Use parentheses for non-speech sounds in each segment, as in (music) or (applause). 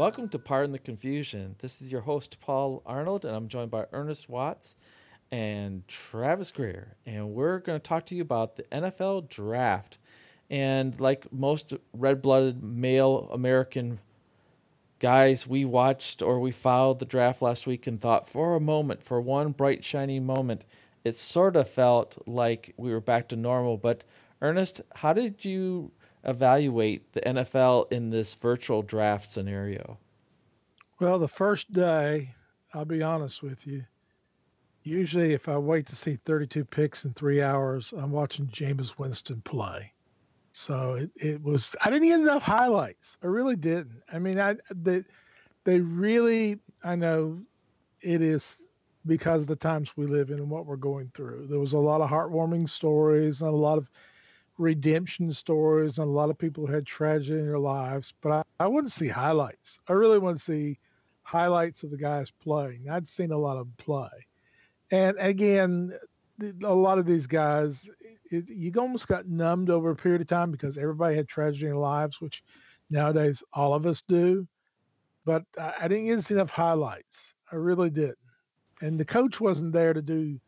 Welcome to Pardon the Confusion. This is your host, Paul Arnold, and I'm joined by Ernest Watts and Travis Greer. And we're going to talk to you about the NFL draft. And like most red blooded male American guys, we watched or we followed the draft last week and thought for a moment, for one bright, shiny moment, it sort of felt like we were back to normal. But Ernest, how did you evaluate the NFL in this virtual draft scenario? Well, the first day, I'll be honest with you. Usually, if I wait to see 32 picks in three hours, I'm watching Jameis Winston play. So it, it was, I didn't get enough highlights. I really didn't. I mean, I, they, they really, I know it is because of the times we live in and what we're going through. There was a lot of heartwarming stories and a lot of redemption stories, and a lot of people had tragedy in their lives. But I, I wouldn't see highlights. I really want to see highlights of the guys playing. I'd seen a lot of them play, and again, a lot of these guys, it, you almost got numbed over a period of time because everybody had tragedy in their lives, which nowadays all of us do. But I, I didn't get to see enough highlights. I really didn't, and the coach wasn't there to do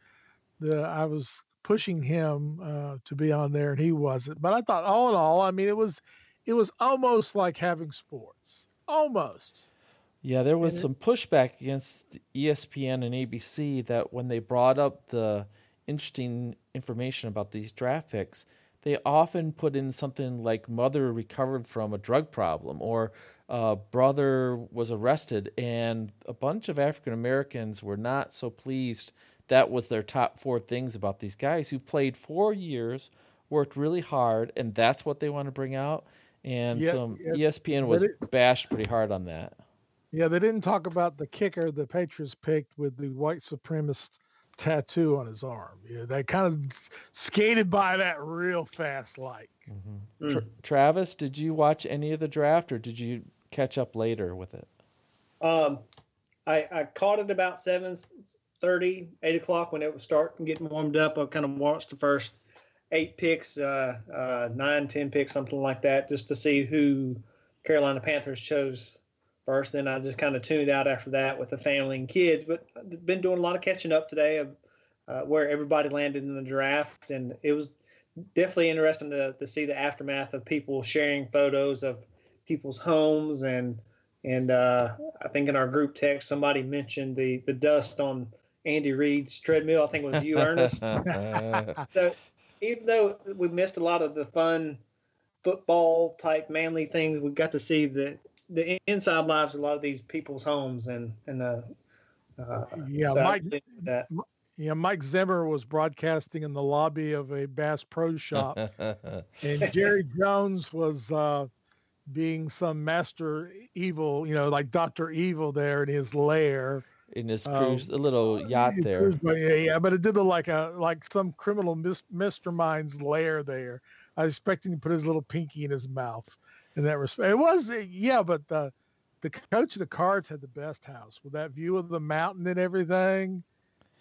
the. I was pushing him uh, to be on there, and he wasn't. But I thought, all in all, I mean, it was it was almost like having sports, almost. Yeah, there was some pushback against ESPN and ABC that when they brought up the interesting information about these draft picks, they often put in something like mother recovered from a drug problem or uh, brother was arrested, and a bunch of African Americans were not so pleased that was their top four things about these guys who played four years, worked really hard, and that's what they want to bring out. And yeah, some yeah. ESPN was it, bashed pretty hard on that. Yeah, they didn't talk about the kicker the Patriots picked with the white supremacist tattoo on his arm. You know, they kind of skated by that real fast, like. Mm-hmm. Mm. Tra- Travis, did you watch any of the draft, or did you catch up later with it? Um, I, I caught it about seven 30, 8 o'clock when it was starting getting warmed up. I kind of watched the first eight picks, uh, uh, nine, ten picks, something like that, just to see who Carolina Panthers chose first. Then I just kind of tuned out after that with the family and kids. But I've been doing a lot of catching up today of uh, where everybody landed in the draft, and it was definitely interesting to, to see the aftermath of people sharing photos of people's homes and and uh, I think in our group text somebody mentioned the the dust on Andy Reid's treadmill. I think it was you, Ernest. (laughs) so even though we missed a lot of the fun football type manly things, we got to see the the inside lives of a lot of these people's homes and and uh, uh yeah, so Mike. Yeah, Mike Zimmer was broadcasting in the lobby of a Bass Pro Shop, (laughs) and Jerry Jones was uh, being some master evil, you know, like Doctor Evil there in his lair in his um, cruise, um, a little yacht there. yeah, yeah, but it did look like a like some criminal mis- mastermind's lair there. I was expecting to put his little pinky in his mouth. In that respect, it was yeah, but the the coach of the Cards had the best house with that view of the mountain and everything.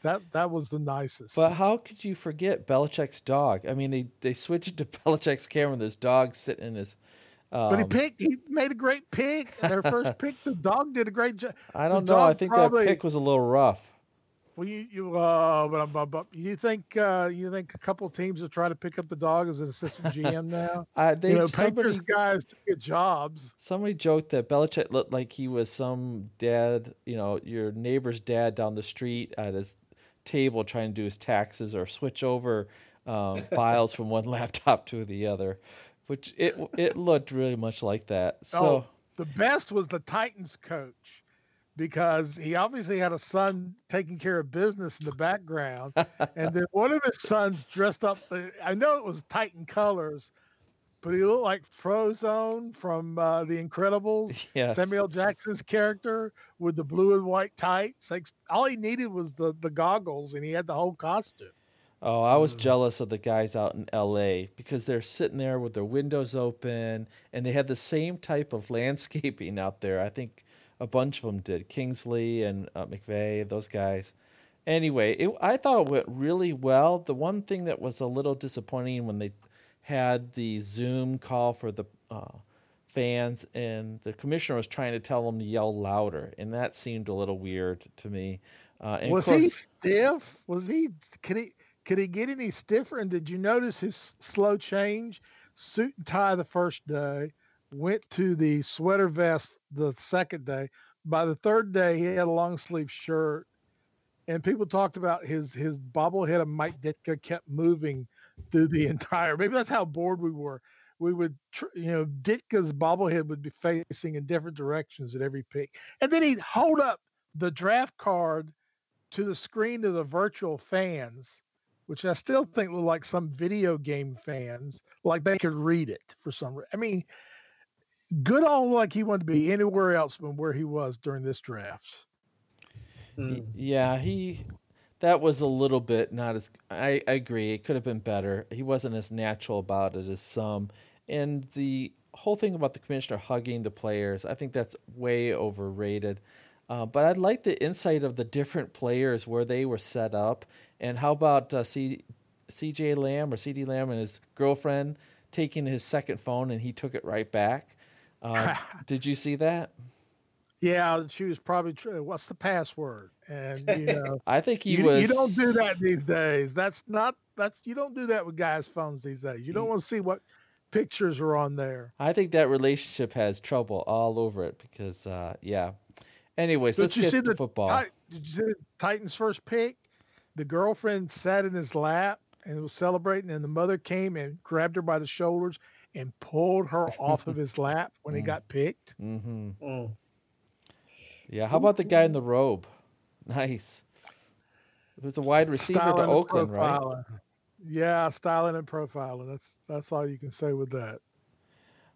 That that was the nicest. But how could you forget Belichick's dog? I mean, they they switched to (laughs) Belichick's camera. And this dog sitting in his um, but he um, picked. He made a great pick. Their first pick, the (laughs) dog did a great job. I don't know. I think probably, that pick was a little rough. Well, you you uh, but, but, but you think uh, you think a couple teams will try to pick up the dog as an assistant (laughs) GM now? uh, they you know, somebody guys to get jobs. Somebody joked that Belichick looked like he was some dad, you know, your neighbor's dad down the street at his table trying to do his taxes or switch over um, (laughs) files from one laptop to the other which it it looked really much like that. So oh, the best was the Titans coach because he obviously had a son taking care of business in the background, and then (laughs) one of his sons dressed up. Uh, I know it was Titan colors, but he looked like Frozone from uh, The Incredibles. Yes. Samuel Jackson's character with the blue and white tights. Like, all he needed was the the goggles, and he had the whole costume. Oh, I was mm. jealous of the guys out in LA because they're sitting there with their windows open and they had the same type of (laughs) landscaping out there. I think a bunch of them did. Kingsley and uh, McVay, those guys. Anyway, it, I thought it went really well. The one thing that was a little disappointing when they had the Zoom call for the uh, fans, and the commissioner was trying to tell them to yell louder, and that seemed a little weird to me. Uh, was course, he stiff? Was he? Could he? Could he get any stiffer? And did you notice his slow change? Suit and tie the first day, went to the sweater vest the second day. By the third day, he had a long sleeve shirt, and people talked about his his bobblehead of Mike Ditka kept moving through the (laughs) entire. Maybe that's how bored we were. We would, you know, Ditka's bobblehead would be facing in different directions at every pick, and then he'd hold up the draft card to the screen of the virtual fans, which I still think look like some video game fans, like they could read it for some reason. I mean, good on like he wanted to be anywhere else than where he was during this draft. Mm. Yeah, he that was a little bit not as I, I agree it could have been better he wasn't as natural about it as some and the whole thing about the commissioner hugging the players i think that's way overrated uh, but i'd like the insight of the different players where they were set up and how about uh, C, cj lamb or CeeDee Lamb and his girlfriend taking his second phone and he took it right back uh, (laughs) did you see that yeah, she was probably. True. What's the password? And you (laughs) know, I think he you, was. You don't do that these days. That's not. That's you don't do that with guys' phones these days. You don't want to see what pictures are on there. I think that relationship has trouble all over it because, uh, yeah. Anyways, let's get see to the, football. Did you see the Titans' first pick? The girlfriend sat in his lap and was celebrating, and the mother came and grabbed her by the shoulders and pulled her (laughs) off of his lap when mm. he got picked. Mm-hmm. Mm. Yeah. How about the guy in the robe? (laughs) Nice. It was a wide receiver styling to Oakland, right? Yeah, styling and profiling. That's that's all you can say with that.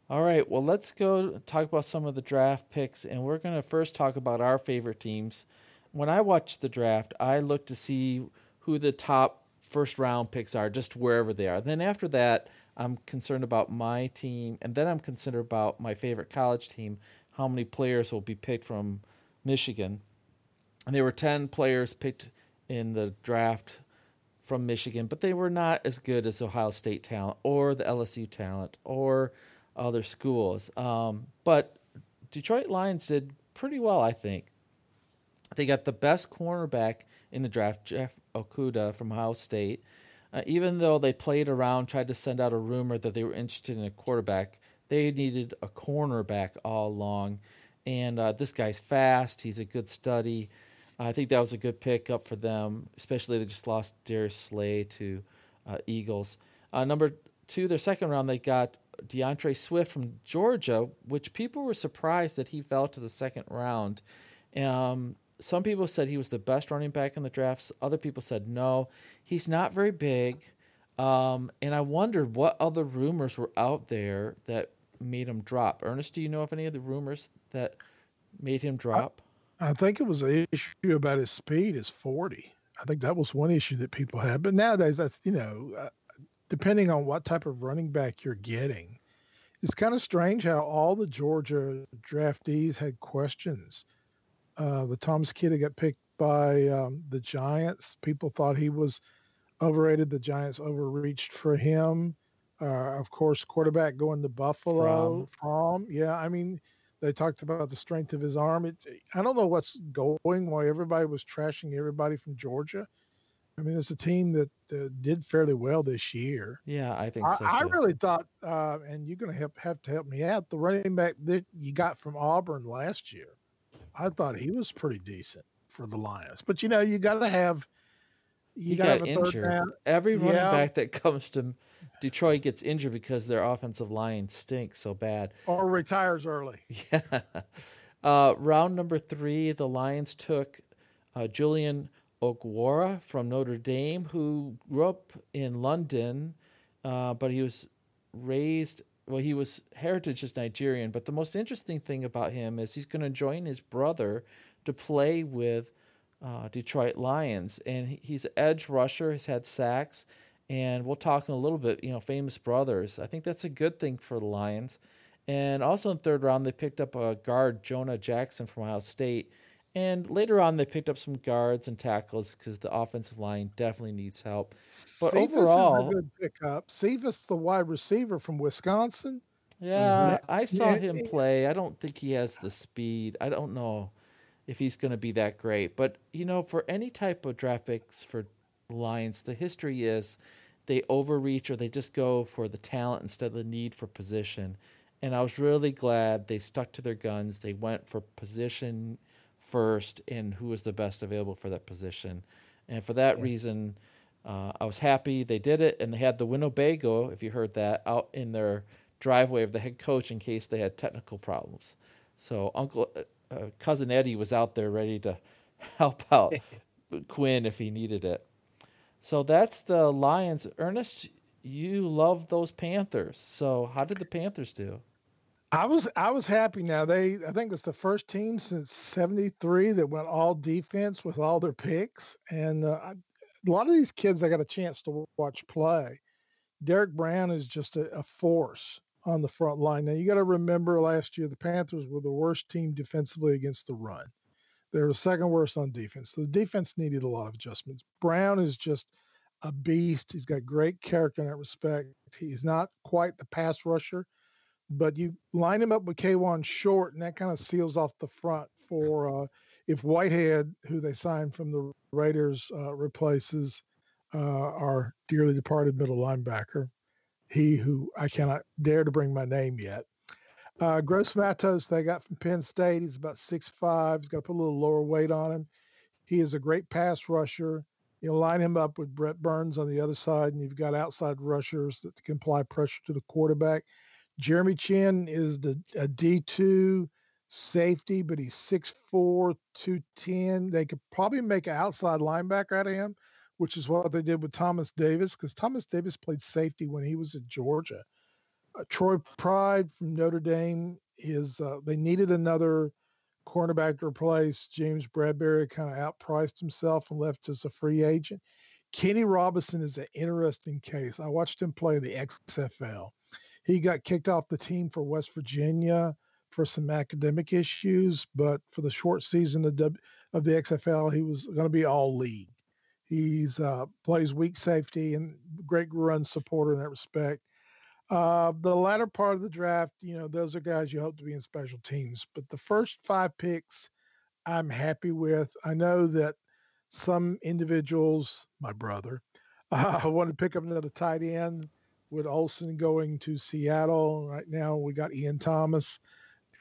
All right. Well, let's go talk about some of the draft picks, and we're going to first talk about our favorite teams. When I watch the draft, I look to see who the top first round picks are, just wherever they are. Then after that, I'm concerned about my team, and then I'm concerned about my favorite college team, how many players will be picked from Michigan. And there were 10 players picked in the draft from Michigan, but they were not as good as Ohio State talent or the LSU talent or other schools. Um, but Detroit Lions did pretty well, I think. They got the best cornerback in the draft, Jeff Okudah from Ohio State. Uh, even though they played around, tried to send out a rumor that they were interested in a quarterback, they needed a cornerback all along. And uh, this guy's fast. He's a good study. I think that was a good pick up for them, especially they just lost Darius Slay to uh, Eagles. Uh, number two, their second round, they got D'Andre Swift from Georgia, which people were surprised that he fell to the second round. Um, some people said he was the best running back in the drafts. Other people said no. He's not very big. Um, and I wondered what other rumors were out there that made him drop. Ernest, do you know of any of the rumors that made him drop? I, I think it was an issue about his speed, his 40. I think that was one issue that people had. But nowadays, that's, you know, uh, depending on what type of running back you're getting, it's kind of strange how all the Georgia draftees had questions. Uh, the Thomas kid got picked by um, the Giants. People thought he was overrated. The Giants overreached for him. Uh, of course, quarterback going to Buffalo from. from. Yeah, I mean, they talked about the strength of his arm. It, I don't know what's going. Why everybody was trashing everybody from Georgia. I mean, it's a team that uh, did fairly well this year. Yeah, I think so. I, I really thought, uh, and you're going to have, have to help me out. The running back that you got from Auburn last year, I thought he was pretty decent for the Lions. But you know, you got to have you he got injured. Every running yeah. back that (laughs) comes to Detroit gets injured because their offensive line stinks so bad. Or retires early. (laughs) Yeah. Uh, round number three, the Lions took uh, Julian Okwara from Notre Dame, who grew up in London, uh, but he was raised. Well, he was heritage is Nigerian, but the most interesting thing about him is he's going to join his brother to play with uh, Detroit Lions, and he's edge rusher. He's had sacks and we'll talk in a little bit, you know, famous brothers. I think that's a good thing for the Lions. And also in third round, they picked up a guard, Jonah Jackson from Ohio State. And later on, they picked up some guards and tackles because the offensive line definitely needs help. But Cephus overall, is a good pickup. Cephus, the wide receiver from Wisconsin, Yeah, mm-hmm. I saw Yeah, him play. I don't think he has the speed. I don't know if he's going to be that great. But, you know, for any type of draft picks for Lions, the history is they overreach or they just go for the talent instead of the need for position. And I was really glad they stuck to their guns. They went for position first and who was the best available for that position. And for that Yeah. reason, uh, I was happy they did it. And they had the Winnebago, if you heard that, out in their driveway of the head coach in case they had technical problems. So Uncle uh, uh, cousin Eddie was out there ready to (laughs) help out (laughs) Quinn if he needed it. So that's the Lions. Ernest, you love those Panthers. So how did the Panthers do? I was I was happy. Now they I think it's the first team since '73 that went all defense with all their picks, and uh, lot of these kids I got a chance to watch play. Derrick Brown is just a, a force on the front line. Now you got to remember last year the Panthers were the worst team defensively against the run. They were second worst on defense. So the defense needed a lot of adjustments. Brown is just a beast. He's got great character in that respect. He's not quite the pass rusher but you line him up with Kawann Short, and that kind of seals off the front for uh, if Whitehead, who they signed from the Raiders, uh, replaces uh, our dearly departed middle linebacker, he who I cannot dare to bring my name yet. Uh, Gross Matos, they got from Penn State. He's about six five. He's got to put a little lower weight on him. He is a great pass rusher. You line him up with Brett Burns on the other side, and you've got outside rushers that can apply pressure to the quarterback. Jeremy Chinn is the a D2 safety, but he's 6'4, 210. They could probably make an outside linebacker out of him, which is what they did with Thomas Davis, because Thomas Davis played safety when he was at Georgia. Uh, Troy Pride from Notre Dame is uh, they needed another cornerback to replace James Bradberry, kind of outpriced himself and left as a free agent. Kenny Robinson is an interesting case. I watched him play in the XFL he got kicked off the team for West Virginia for some academic issues, but for the short season of, w, of the XFL, he was going to be all league. He's uh, plays weak safety and great run supporter in that respect. Uh, the latter part of the draft, you know, those are guys you hope to be in special teams. But the first five picks, I'm happy with. I know that some individuals, my brother, (laughs) uh, want to pick up another tight end with Olsen going to Seattle. Right now, we got Ian Thomas,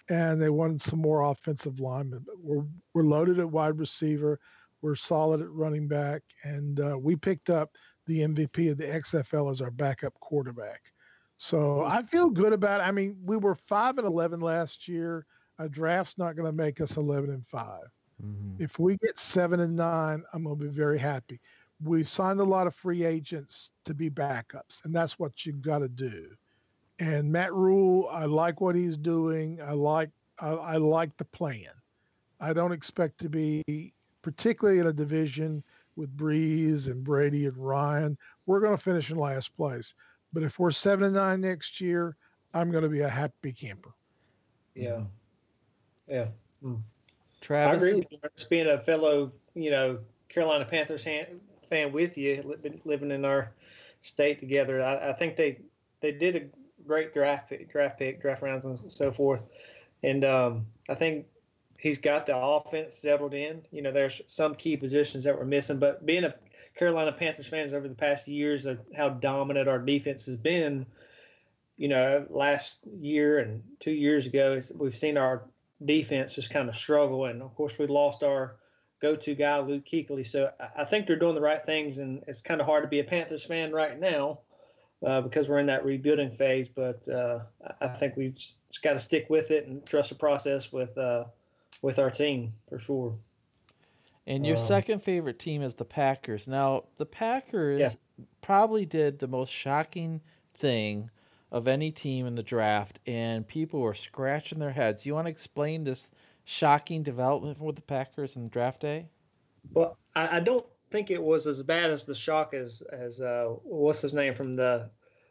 and they wanted some more offensive linemen. But we're we're loaded at wide receiver. We're solid at running back, and uh, we picked up the MVP of the XFL as our backup quarterback. So I feel good about it. I mean, we were five and eleven last year. A draft's not going to make us eleven and 5 Mm-hmm. If we get seven and nine, I'm going to be very happy we've signed a lot of free agents to be backups, and that's what you've got to do. And Matt Rhule, I like what he's doing. I like I, I like the plan. I don't expect to be particularly in a division with Brees and Brady and Ryan. We're going to finish in last place. But if we're seven and nine next year, I'm going to be a happy camper. Yeah, yeah. Mm. Travis, I agree with you. Being a fellow, you know, Carolina Panthers fan, fan with you, living in our state together. I, I, think they they did a great draft pick, draft pick, draft rounds, and so forth. And um, I think he's got the offense settled in. You know, there's some key positions that were missing, but being a Carolina Panthers fans over the past years of how dominant our defense has been, you know, last year and two years ago, we've seen our defense just kind of struggle. And of course, we lost our go-to guy, Luke Kuechly. So I think they're doing the right things, and it's kind of hard to be a Panthers fan right now uh, because we're in that rebuilding phase. But uh, I think we've just got to stick with it and trust the process with uh, with our team for sure. And your Um, second favorite team is the Packers. Now, the Packers Yeah. probably did the most shocking thing of any team in the draft, and people were scratching their heads. You want to explain this shocking development with the Packers in draft day? Well, I, I don't think it was as bad as the shock as as uh, what's his name from the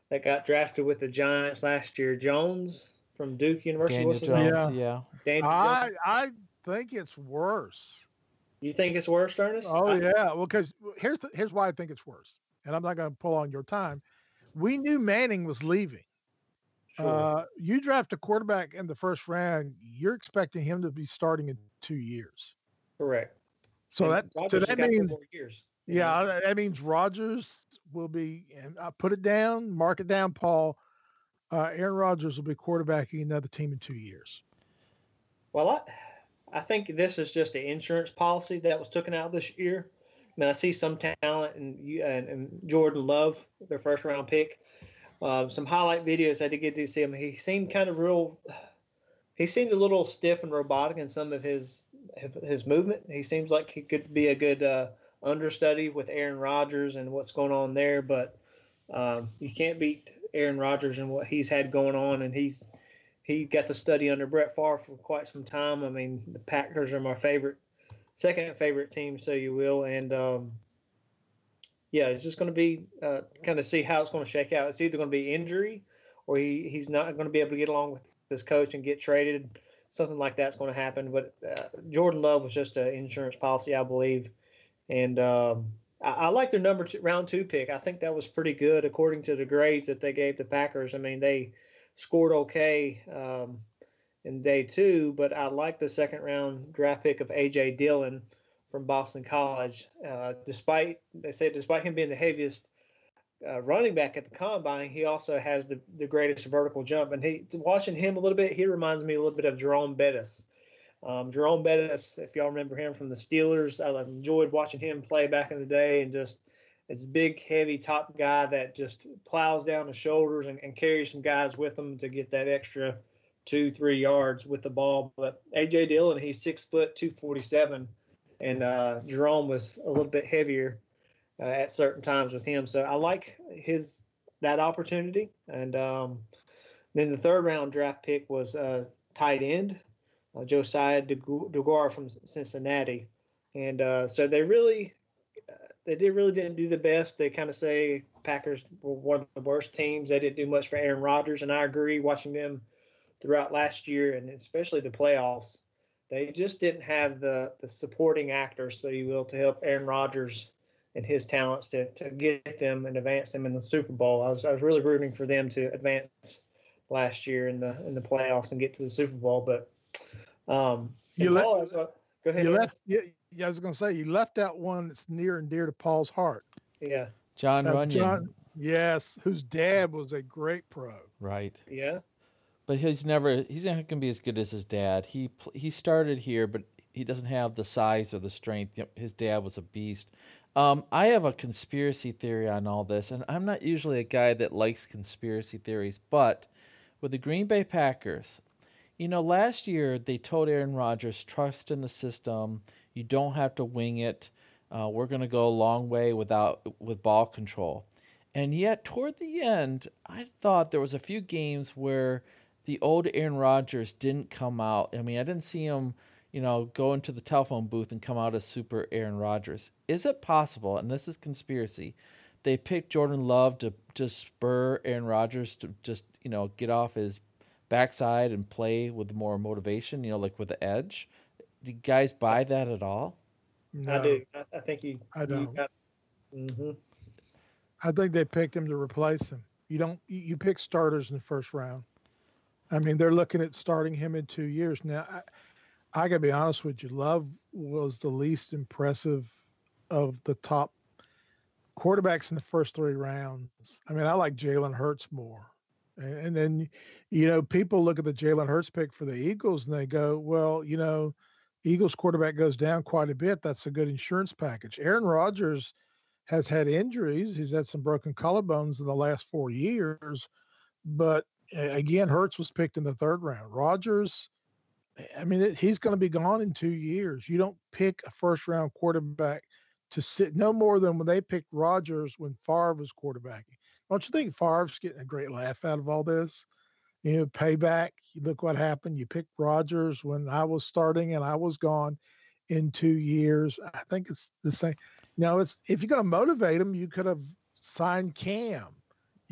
that got drafted with the Giants last year, Jones from Duke University. Daniel what's his Jones, name? yeah. Daniel I Jones. I think it's worse. You think it's worse, Ernest? Oh I- yeah, well, because here's the, here's why I think it's worse, and I'm not going to pull on your time. We knew Manning was leaving. Sure. Uh, you draft a quarterback in the first round, you're expecting him to be starting in two years. Correct. So and that so that means years. Yeah, that means Rodgers will be, and I put it down, mark it down, Paul. Uh, Aaron Rodgers will be quarterbacking another team in two years. Well, I, I think this is just an insurance policy that was taken out this year. I mean, I see some talent and and, and Jordan Love, their first round pick. Uh, some highlight videos I did get to see him. He seemed kind of real. (sighs) He seemed a little stiff and robotic in some of his his movement. He seems like he could be a good uh, understudy with Aaron Rodgers and what's going on there. But um, you can't beat Aaron Rodgers and what he's had going on, and he's he got to study under Brett Favre for quite some time. I mean, the Packers are my favorite, second favorite team, so you will, and um, yeah, it's just going to be uh, kind of see how it's going to shake out. It's either going to be injury, or he, he's not going to be able to get along with this coach and get traded. Something like that's going to happen. But uh, Jordan Love was just an insurance policy, I believe and um, I, I, like their number two, round two pick. I think that was pretty good according to the grades that they gave the Packers. I mean, they scored okay um, in day two, but I like the second round draft pick of AJ Dillon from Boston College. Uh, despite they say despite him being the heaviest uh, running back at the combine, he also has the, the greatest vertical jump. And he watching him a little bit, he reminds me a little bit of Jerome Bettis. Um, Jerome Bettis, if y'all remember him from the Steelers, I enjoyed watching him play back in the day and just it's big, heavy top guy that just plows down the shoulders and, and carries some guys with him to get that extra two, three yards with the ball. But AJ Dillon, he's six foot, 247, and uh, Jerome was a little bit heavier uh, at certain times with him. So I like his that opportunity. And um, then the third round draft pick was uh, tight end uh, Josiah DeGuara from Cincinnati, and uh, so they really uh, they did really didn't do the best. They kind of say Packers were one of the worst teams. They didn't do much for Aaron Rodgers, and I agree. Watching them throughout last year and especially the playoffs, they just didn't have the the supporting actors, so you will, to help Aaron Rodgers and his talents to, to get them and advance them in the Super Bowl. I was I was really rooting for them to advance last year in the in the playoffs and get to the Super Bowl, but um, you left, Paul, uh, go ahead. You left, yeah, yeah, I was going to say you left out one that's near and dear to Paul's heart. Yeah, Jon uh, Runyan. John, yes, whose dad was a great pro. Right. Yeah. But he's never he's not going to be as good as his dad. He he started here, but he doesn't have the size or the strength. His dad was a beast. Um, I have a conspiracy theory on all this, and I'm not usually a guy that likes conspiracy theories, but with the Green Bay Packers, you know, last year they told Aaron Rodgers, trust in the system. You don't have to wing it. Uh, we're going to go a long way without with ball control. And yet, toward the end, I thought there was a few games where the old Aaron Rodgers didn't come out. I mean, I didn't see him, you know, go into the telephone booth and come out as super Aaron Rodgers. Is it possible? And this is conspiracy. They picked Jordan Love to just spur Aaron Rodgers to just you know get off his backside and play with more motivation, you know, like with the edge. Do you guys buy that at all? No, I do. I, think you. I don't. You got, mm-hmm. I think they picked him to replace him. You don't. You, you pick starters in the first round. I mean, they're looking at starting him in two years now. I, I got to be honest with you. Love was the least impressive of the top quarterbacks in the first three rounds. I mean, I like Jalen Hurts more. And then, you know, people look at the Jalen Hurts pick for the Eagles and they go, well, you know, Eagles quarterback goes down quite a bit. That's a good insurance package. Aaron Rodgers has had injuries. He's had some broken collarbones in the last four years. But again, Hurts was picked in the third round. Rodgers, eh, I mean, he's going to be gone in two years. You don't pick a first round quarterback to sit no more than when they picked Rodgers when Favre was quarterbacking. Don't you think Favre's getting a great laugh out of all this? You know, payback. Look what happened. You picked Rodgers when I was starting and I was gone in two years. I think it's the same. No, it's if you're going to motivate him, you could have signed Cam.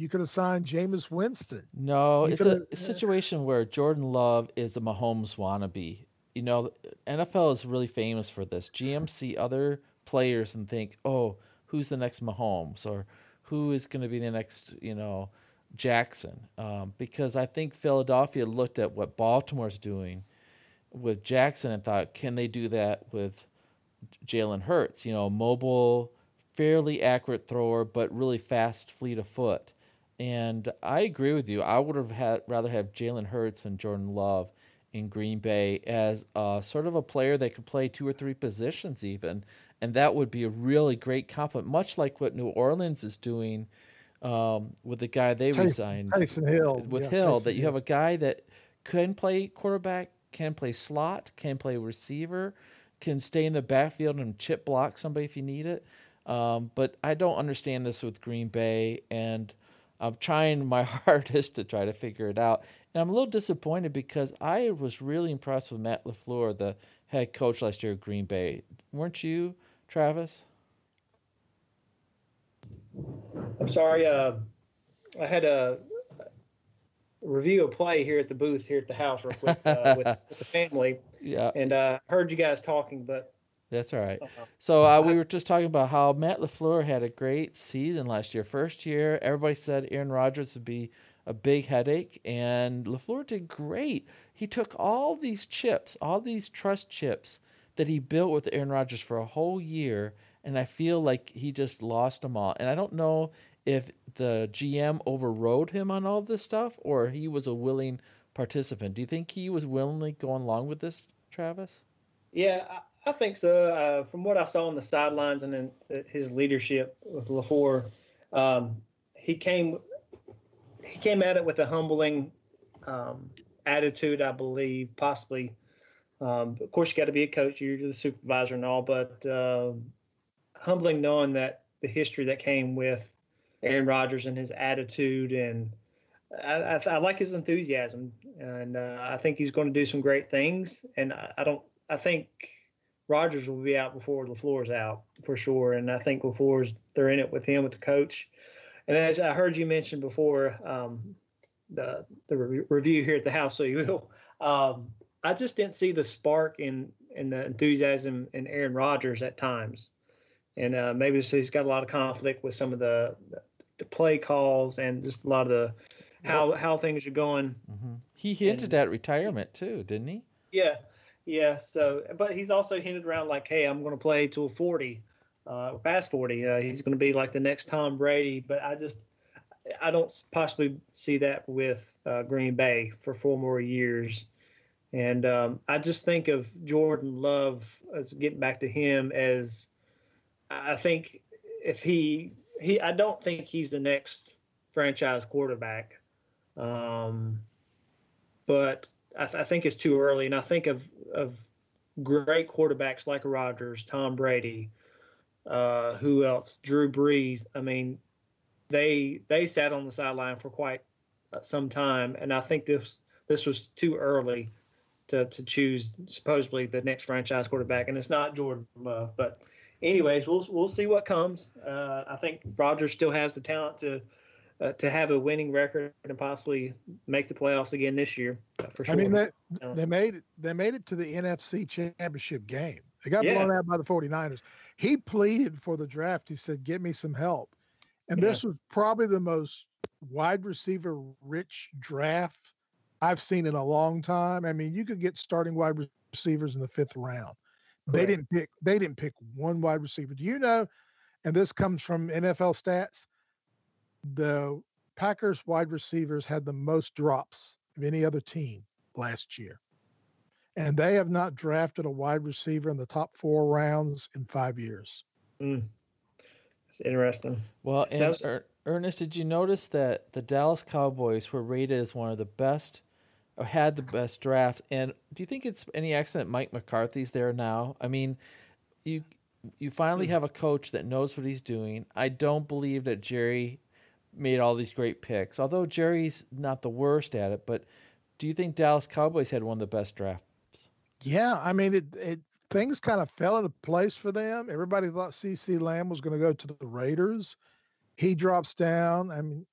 You could have signed Jameis Winston. No, you it's a, situation where Jordan Love is a Mahomes wannabe. You know, NFL is really famous for this. GMs see other players and think, "Oh, who's the next Mahomes?" or who is going to be the next, you know, Jackson um, because I think Philadelphia looked at what Baltimore's doing with Jackson and thought, can they do that with Jalen Hurts? You know, mobile, fairly accurate thrower, but really fast, fleet of foot. And I agree with you. I would have had rather have Jalen Hurts and Jordan Love in Green Bay as a, sort of a player that could play two or three positions even, and that would be a really great compliment, much like what New Orleans is doing um, with the guy they Taysom, resigned Taysom Hill with yeah, Hill. Taysom that you have a guy that can play quarterback, can play slot, can play receiver, can stay in the backfield and chip block somebody if you need it. Um, but I don't understand this with Green Bay, and I'm trying my (laughs) hardest to try to figure it out. And I'm a little disappointed because I was really impressed with Matt LaFleur, the head coach last year at Green Bay. Weren't you, Travis? I'm sorry. Uh, I had a review a play here at the booth here at the house real quick uh, with, with, the (laughs) family. Yeah. And uh, heard you guys talking, but that's all right. Uh-huh. So uh, we were just talking about how Matt LaFleur had a great season last year. First year, everybody said Aaron Rodgers would be a big headache, and LaFleur did great. He took all these chips, all these trust chips that he built with Aaron Rodgers for a whole year, and I feel like he just lost them all. And I don't know if the GM overrode him on all this stuff or he was a willing participant. Do you think he was willingly going along with this, Travis? Yeah, I, think so. Uh, from what I saw on the sidelines and in his leadership with LaFleur, um, he came he came at it with a humbling um, attitude, I believe, possibly. Um, of course, you got to be a coach, you're the supervisor and all, but uh, humbling knowing that the history that came with Aaron Rodgers and his attitude, and I, I, I like his enthusiasm, and uh, I think he's going to do some great things. And I, I don't, I think Rodgers will be out before LaFleur's out for sure, and I think LaFleur's they're in it with him with the coach. And as I heard you mention before, um, the the re- review here at the house, so you will. Um, I just didn't see the spark in in the enthusiasm in Aaron Rodgers at times, and uh, maybe he's got a lot of conflict with some of the the play calls and just a lot of the how how things are going. Mm-hmm. He hinted and, at retirement too, didn't he? Yeah, yeah. So, but he's also hinted around like, hey, I'm going to play till 40, uh, past 40. Uh, he's going to be like the next Tom Brady. But I just I don't possibly see that with uh, Green Bay for four more years. And um, I just think of Jordan Love as getting back to him as I think if he he I don't think he's the next franchise quarterback. Um, but I, th- I, think it's too early. And I think of of great quarterbacks like Rodgers, Tom Brady, uh, who else? Drew Brees. I mean, they they sat on the sideline for quite uh, some time, and I think this this was too early to to choose supposedly the next franchise quarterback. And it's not Jordan Love, but anyways, we'll we'll see what comes. Uh, I think Rodgers still has the talent to uh, to have a winning record and possibly make the playoffs again this year uh, for sure. I mean, they, they made it. They made it to the NFC Championship game. They got yeah. blown out by the 49ers. He pleaded for the draft. He said, "Get me some help." And yeah. this was probably the most wide receiver rich draft I've seen in a long time. I mean, you could get starting wide receivers in the fifth round. They didn't pick. They didn't pick one wide receiver. Do you know? And this comes from NFL stats. The Packers wide receivers had the most drops of any other team last year, and they have not drafted a wide receiver in the top four rounds in five years. Mm. It's interesting. Well, and er- Ernest, did you notice that the Dallas Cowboys were rated as one of the best had the best draft. And do you think it's any accident Mike McCarthy's there now? I mean, you you finally hmm. have a coach that knows what he's doing. I don't believe that Jerry made all these great picks, although Jerry's not the worst at it. But do you think Dallas Cowboys had one of the best drafts? Yeah, I mean, it, it things kind of fell into place for them. Everybody thought CeeDee Lamb was going to go to the Raiders. He drops down. I mean,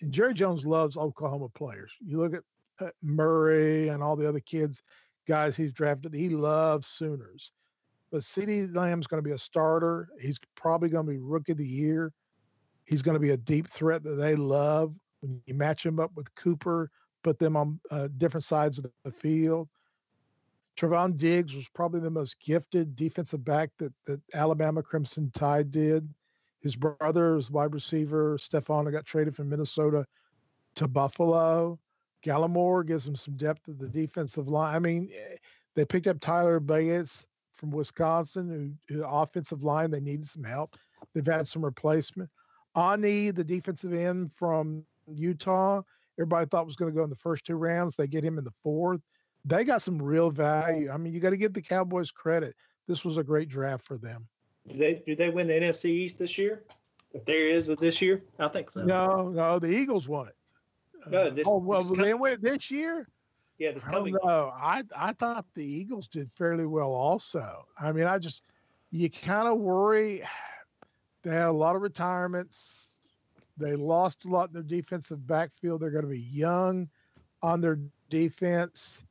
and Jerry Jones loves Oklahoma players. You look at uh, Murray and all the other kids, guys he's drafted. He loves Sooners. But CeeDee Lamb's going to be a starter. He's probably going to be rookie of the year. He's going to be a deep threat that they love. when you match him up with Cooper, put them on uh, different sides of the field. Trevon Diggs was probably the most gifted defensive back that that Alabama Crimson Tide did. His brother is wide receiver. Stefon got traded from Minnesota to Buffalo. Gallimore gives him some depth at the defensive line. I mean, eh, they picked up Tyler Bass from Wisconsin, who, who offensive line they needed some help. They've had some replacement. Ani, the defensive end from Utah, everybody thought was going to go in the first two rounds. They get him in the fourth. They got some real value. I mean, you got to give the Cowboys credit. This was a great draft for them. Do they do they win the NFC East this year? If there is a this year, I think so. No, no, the Eagles won it. No, this, oh well, this they com- went this year. yeah, this coming. know. I I thought the Eagles did fairly well also. I mean, I just you kind of worry. They had a lot of retirements. They lost a lot in their defensive backfield. They're going to be young on their defense.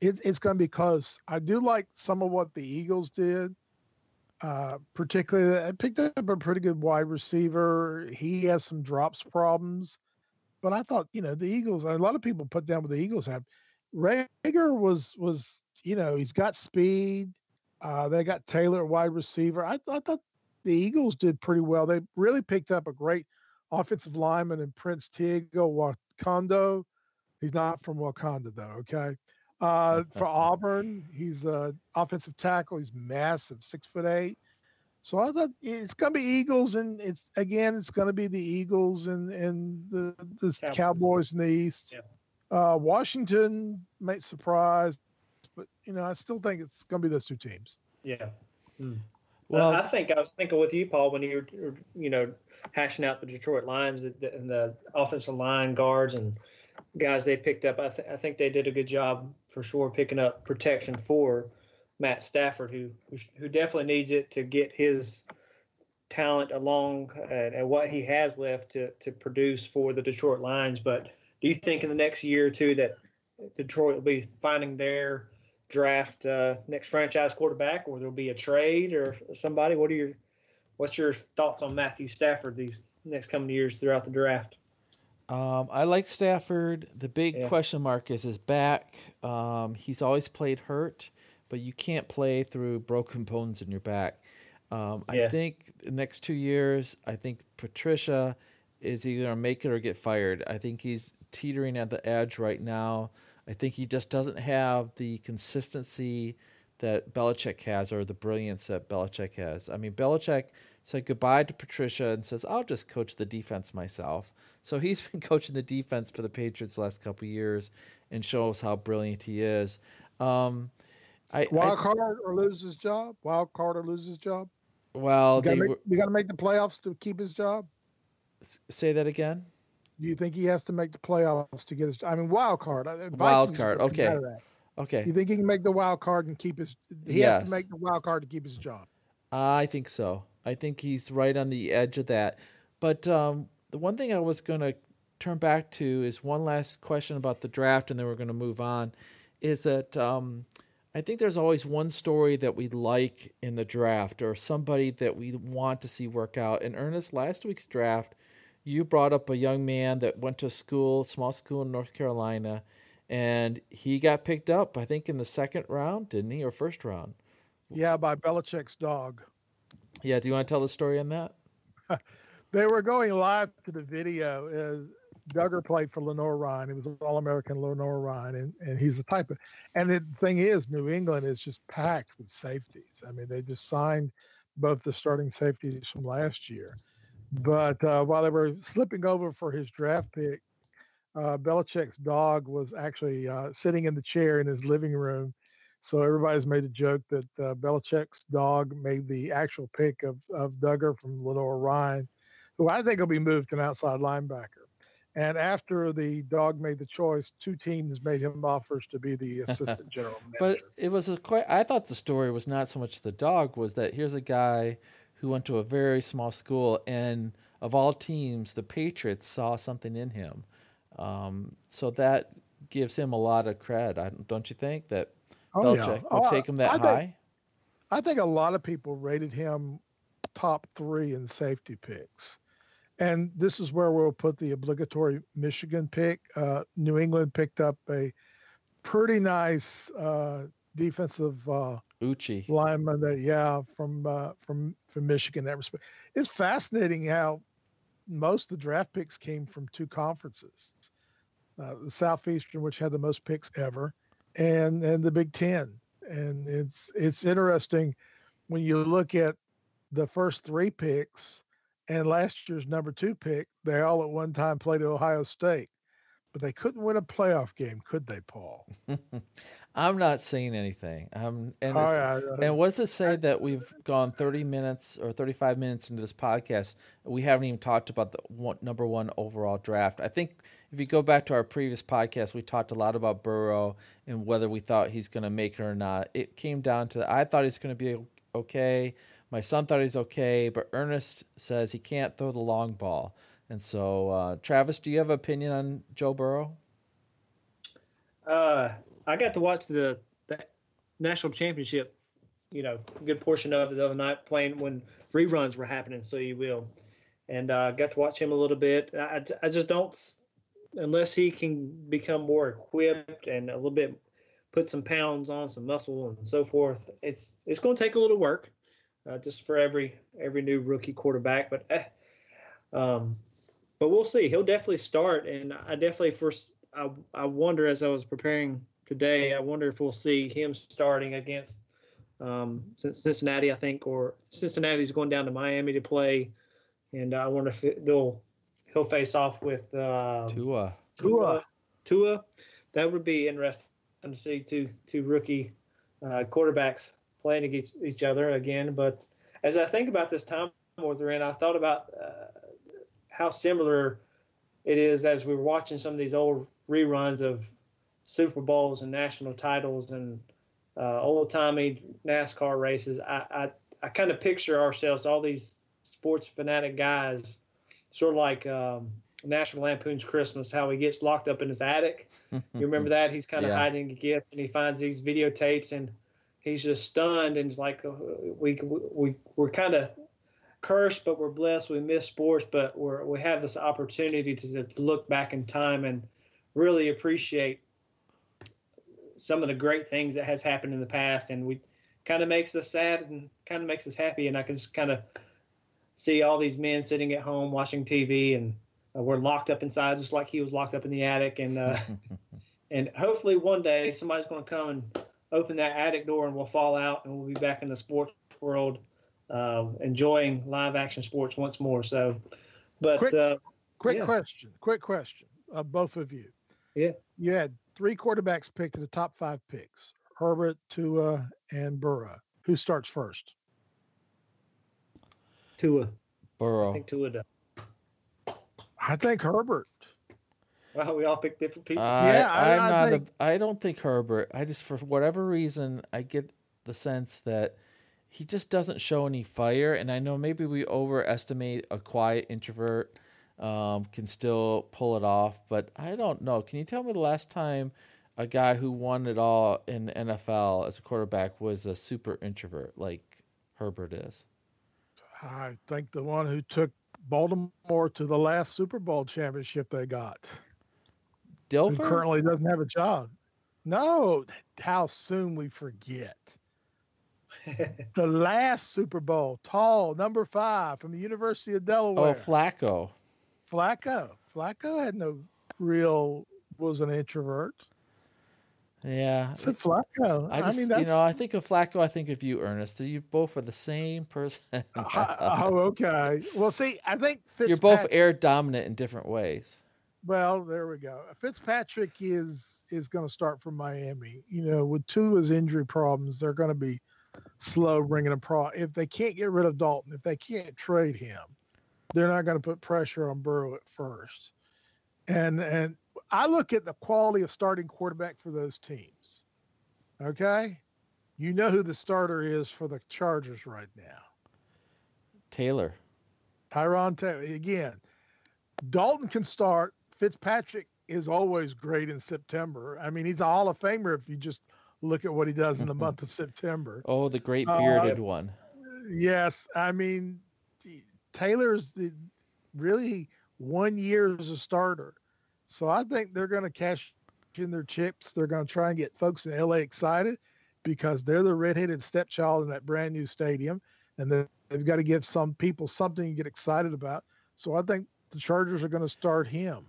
It, (sighs) it's going to be close. I do like some of what the Eagles did. Uh, particularly, I picked up a pretty good wide receiver. He has some drops problems, but I thought, you know, the Eagles. A lot of people put down what the Eagles have. Reagor was was you know he's got speed. Uh, they got Taylor wide receiver. I, I thought the Eagles did pretty well. They really picked up a great offensive lineman in Prince Tiago Wakondo. He's not from Wakanda though. Okay. Uh, (laughs) for Auburn, he's an offensive tackle. He's massive, six foot eight. So I thought it's going to be Eagles, and it's again, it's going to be the Eagles and and the the Cowboys. Cowboys in the East. Yeah. Uh, Washington might surprise, but you know I still think it's going to be those two teams. Yeah. Well- Well, I think I was thinking with you, Paul, when you were, you know, hashing out the Detroit the- and the offensive line guards and guys they picked up. I, th- I think they did a good job for sure picking up protection for Matt Stafford, who who, who definitely needs it to get his talent along and, and what he has left to to produce for the Detroit Lions. But do you think in the next year or two that Detroit will be finding their draft uh, next franchise quarterback, or there'll be a trade or somebody? What are your what's your thoughts on Matthew Stafford these next coming years throughout the draft? Um, I like Stafford. The big Yeah. question mark is his back. Um, he's always played hurt, but you can't play through broken bones in your back. Um, I Yeah. think the next two years, I think Patricia is either going to make it or get fired. I think he's teetering at the edge right now. I think he just doesn't have the consistency that Belichick has or the brilliance that Belichick has. I mean, Belichick said goodbye to Patricia and says, I'll just coach the defense myself. So he's (laughs) been coaching the defense for the Patriots the last couple of years and shows how brilliant he is. Um, I, Wild I card or lose his job. Wild card or lose his job. well, You got to make, make the playoffs to keep his job. say that again. Do you think he has to make the playoffs to get his? I mean, wild card. uh, Wild card, okay. Okay, You think he can make the wild card and keep his? He has to make the wild card to keep his job. I think so. I think he's right on the edge of that. But um, the one thing I was going to turn back to is one last question about the draft, and then we're going to move on. Is that um, I think there's always one story that we like in the draft, or somebody that we want to see work out. In Ernest, last week's draft, you brought up a young man that went to a school, small school in North Carolina, and he got picked up. I think in the second round, didn't he, or first round? Yeah, by Belichick's dog. Yeah. Do you want to tell the story on that? (laughs) They were going live to the video as Dugger played for Lenoir-Rhyne. He was an All American Lenoir-Rhyne, and, and he's the type of. And the thing is, New England is just packed with safeties. I mean, they just signed both the starting safeties from last year. But uh, while they were slipping over for his draft pick, uh, Belichick's dog was actually uh, sitting in the chair in his living room. So everybody's made the joke that uh, Belichick's dog made the actual pick of, of Dugger from Lenoir-Rhyne, who I think will be moved to an outside linebacker. And after the dog made the choice, two teams made him offers to be the assistant general (laughs) But it was a quite. I thought the story was not so much the dog. Was that here's a guy who went to a very small school, and of all teams, the Patriots saw something in him. Um, so that gives him a lot of cred, I, don't you think? That Oh, yeah. Belichick Oh, take him that I think- high. I think a lot of people rated him top three in safety picks. And this is where we'll put the obligatory Michigan pick. Uh, New England picked up a pretty nice uh, defensive uh, Uchi. lineman. That, yeah, from uh, from from Michigan. That respect. It's fascinating how most of the draft picks came from two conferences: uh, the Southeastern, which had the most picks ever, and and the Big Ten. And it's it's interesting when you look at the first three picks and last year's number two pick, they all at one time played at Ohio State, but they couldn't win a playoff game, could they, Paul? (laughs) I'm not saying anything. Um, and All it's- right, uh, and what does it say that we've gone 30 minutes or 35 minutes into this podcast? We haven't even talked about the one, number one overall draft. I think if you go back to our previous podcast, we talked a lot about Burrow and whether we thought he's going to make it or not. It came down to I thought he's going to be okay. My son thought he's okay, but Ernest says he can't throw the long ball. And so, uh, Travis, do you have an opinion on Joe Burrow? Uh, I got to watch the, the national championship, you know, a good portion of it the other night playing when reruns were happening. So you will, and uh, got to watch him a little bit. I, I just don't, unless he can become more equipped and a little bit, put some pounds on, some muscle and so forth. It's it's going to take a little work, uh, just for every every new rookie quarterback. But, eh, um, but we'll see. He'll definitely start, and I definitely first. I, I wonder as I was preparing today. I wonder if we'll see him starting against um, Cincinnati, I think, or Cincinnati's going down to Miami to play, and I wonder if it, they'll he'll face off with uh, Tua. Tua. Tua. That would be interesting to see two two rookie uh, quarterbacks playing against each other again. But as I think about this time we're in, I thought about uh, how similar it is as we were watching some of these old reruns of Super Bowls and national titles and uh, old timey NASCAR races. I, I, I kind of picture ourselves, all these sports fanatic guys, sort of like um, National Lampoon's Christmas, how he gets locked up in his attic. (laughs) You remember that? He's kind of Yeah. hiding a gift and he finds these videotapes and he's just stunned and it's like, uh, we, we, we're kind of cursed, but we're blessed. We miss sports, but we're, we have this opportunity to, to look back in time and really appreciate some of the great things that has happened in the past. And we kind of makes us sad and kind of makes us happy. And I can just kind of see all these men sitting at home watching TV and uh, we're locked up inside just like he was locked up in the attic. And, uh, (laughs) and hopefully one day somebody's going to come and open that attic door and we'll fall out and we'll be back in the sports world, uh, enjoying live action sports once more. So, but, Quick- uh, Quick Yeah. question. Quick question. Uh, both of you. Yeah. You had three quarterbacks picked in the top five picks Herbert, Tua, and Burrow. Who starts first? Tua, Burrow. I think Tua does. I think Herbert. Well, we all pick different people. I, Yeah, I- I'm I not. think- a, I don't think Herbert. I just, for whatever reason, I get the sense that he just doesn't show any fire. And I know maybe we overestimate a quiet introvert um, can still pull it off, but I don't know. Can you tell me the last time a guy who won it all in the NFL as a quarterback was a super introvert like Herbert is? I think the one who took Baltimore to the last Super Bowl championship they got, who Dilfer. currently doesn't have a job. No, how soon we forget. (laughs) the last Super Bowl, tall, number five from the University of Delaware. oh, Flacco. Flacco. Flacco had no real was an introvert. Yeah, So Flacco. I I, mean, that's you know, I think of Flacco. I think of you, Ernest. You both are the same person. (laughs) Oh, oh, okay. Well, see, I think Fitzpatrick, (laughs) You're both air dominant in different ways. Well, there we go. Fitzpatrick is is going to start from Miami. You know, with two his injury problems, they're going to be slow bringing a pro. If they can't get rid of Dalton, if they can't trade him, they're not going to put pressure on Burrow at first. And and I look at the quality of starting quarterback for those teams. Okay, you know who the starter is for the Chargers right now. Taylor. Tyrod Taylor again. Dalton can start. Fitzpatrick is always great in September. I mean, he's a Hall of Famer if you just look at what he does in the (laughs) month of September. Oh, the great Uh, bearded one. Yes, I mean, Taylor's the really one year as a starter. So I think they're going to cash in their chips. They're going to try and get folks in LA excited because they're the redheaded stepchild in that brand new stadium, and they've got to give some people something to get excited about. So I think the Chargers are going to start him.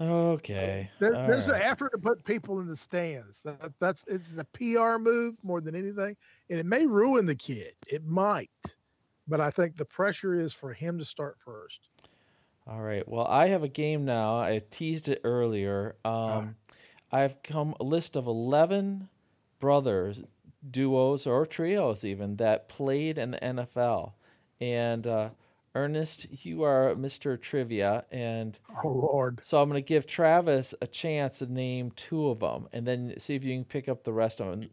Okay. There, there's right. an effort to put people in the stands. That, that's it's a PR move more than anything, and it may ruin the kid. It might, but I think the pressure is for him to start first. All right. Well, I have a game now. I teased it earlier. Um, I've come a list of eleven brothers, duos or trios even that played in the NFL, and uh, Ernest, you are Mr. Trivia, and oh Lord! So I'm going to give Travis a chance to name two of them, and then see if you can pick up the rest of them.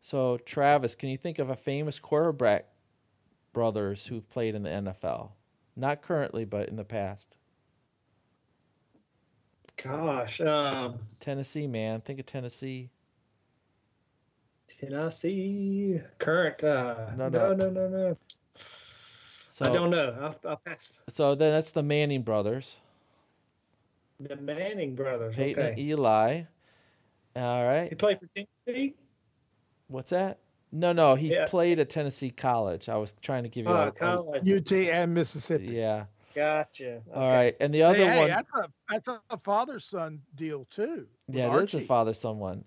So Travis, can you think of a famous quarterback brothers who've played in the NFL? Not currently, but in the past. Gosh, um, Tennessee, man, think of Tennessee. Tennessee, current. Uh, no, no, no, no, no. So, I don't know. I'll, I'll pass. So then that's the Manning brothers. The Manning brothers. Peyton okay. Eli. All right. He played for Tennessee. What's that? No, no, he yeah. played at Tennessee College. I was trying to give you oh, a, college. UT and Mississippi. Yeah. Gotcha. Okay. All right, and the other hey, one. Hey, that's a that's a father son deal too. Yeah, it Archie. is a father son one.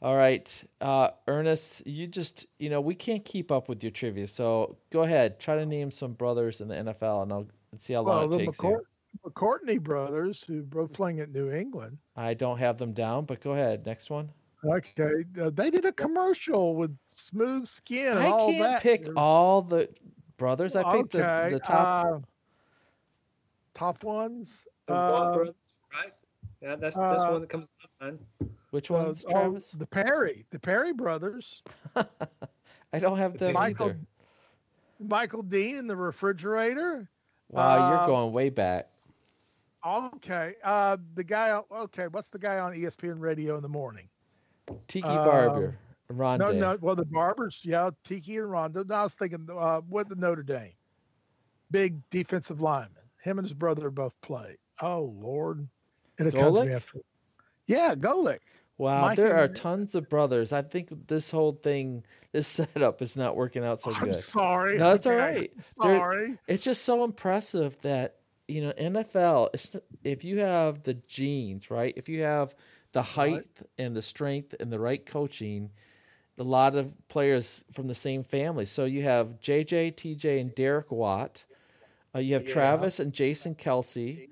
All right, uh, Ernest, you just you know we can't keep up with your trivia, so go ahead, try to name some brothers in the NFL, and I'll see how long well, it the takes McCourt- you. McCourty brothers, who both playing at New England. I don't have them down, but go ahead. Next one. Okay, uh, they did a commercial with smooth skin. I all can't that. pick There's- all the brothers. I picked okay, the, the top. uh, top ones. The Uh, brothers, right? Yeah, that's that's uh, one that comes to mind. Which uh, ones, oh, the Perry, the Perry brothers. (laughs) I don't have them Michael, either. Michael Dean in the refrigerator. Wow, you're uh, going way back. Okay, uh, the guy. Okay, what's the guy on ESPN radio in the morning? Tiki um, Barber, Rondé. No, no. Well, the Barbers, yeah, Tiki and Ronde. No, I was thinking uh, with the Notre Dame, big defensive lineman. Him and his brother both played. Oh Lord, comes to me after. Yeah, Golic. Wow, Mike there are tons of brothers. I think this whole thing, this (laughs) setup is not working out so I'm good. sorry. No, it's all right. Sorry. It's just so impressive that you know NFL. If you have the genes, right? If you have the height and the strength and the right coaching, a lot of players from the same family. So you have JJ, TJ, and Derek Watt. Uh, you have Yeah. Travis and Jason Kelce.